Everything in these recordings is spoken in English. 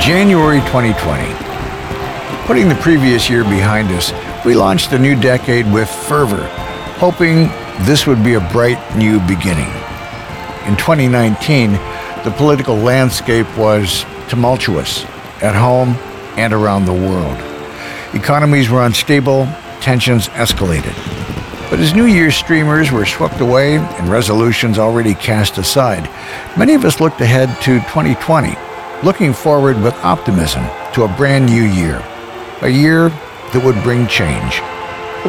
January 2020. Putting the previous year behind us, we launched a new decade with fervor, hoping this would be a bright new beginning. In 2019, the political landscape was tumultuous at home and around the world. Economies were unstable, tensions escalated. But as New Year's streamers were swept away and resolutions already cast aside, many of us looked ahead to 2020, looking forward with optimism to a brand new year, a year that would bring change.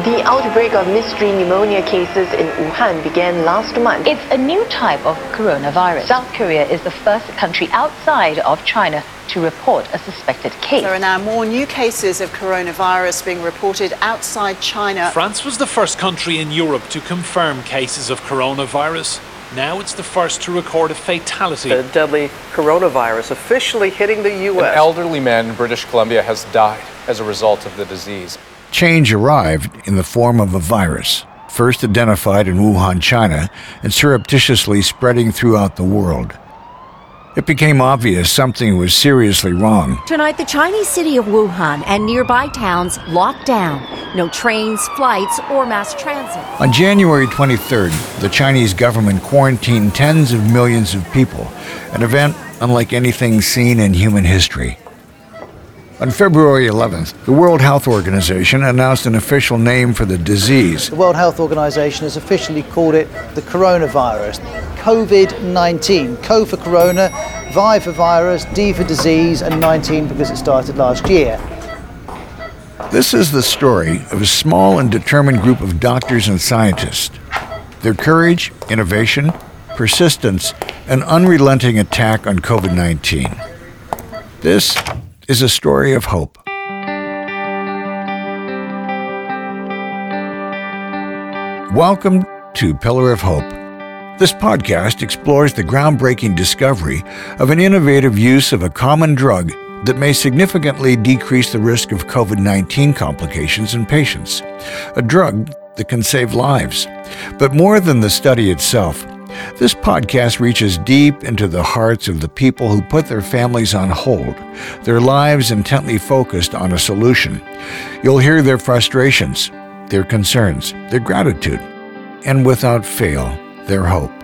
The outbreak of mystery pneumonia cases in Wuhan began last month. It's a new type of coronavirus. South Korea is the first country outside of China to report a suspected case. There are now more new cases of coronavirus being reported outside China. France was the first country in Europe to confirm cases of coronavirus. Now it's the first to record a fatality. The deadly coronavirus officially hitting the U.S. An elderly man in British Columbia has died as a result of the disease. Change arrived in the form of a virus, first identified in Wuhan, China, and surreptitiously spreading throughout the world. It became obvious something was seriously wrong. Tonight, the Chinese city of Wuhan and nearby towns locked down. No trains, flights, or mass transit. On January 23rd, the Chinese government quarantined tens of millions of people, an event unlike anything seen in human history. On February 11th, the World Health Organization announced an official name for the disease. The World Health Organization has officially called it the coronavirus. COVID 19. Co for corona, Vi for virus, D for disease, and 19 because it started last year. This is the story of a small and determined group of doctors and scientists. Their courage, innovation, persistence, and unrelenting attack on COVID 19. This is a story of hope. Welcome to Pillar of Hope. This podcast explores the groundbreaking discovery of an innovative use of a common drug that may significantly decrease the risk of COVID 19 complications in patients. A drug that can save lives. But more than the study itself, this podcast reaches deep into the hearts of the people who put their families on hold, their lives intently focused on a solution. You'll hear their frustrations, their concerns, their gratitude, and without fail, their hope.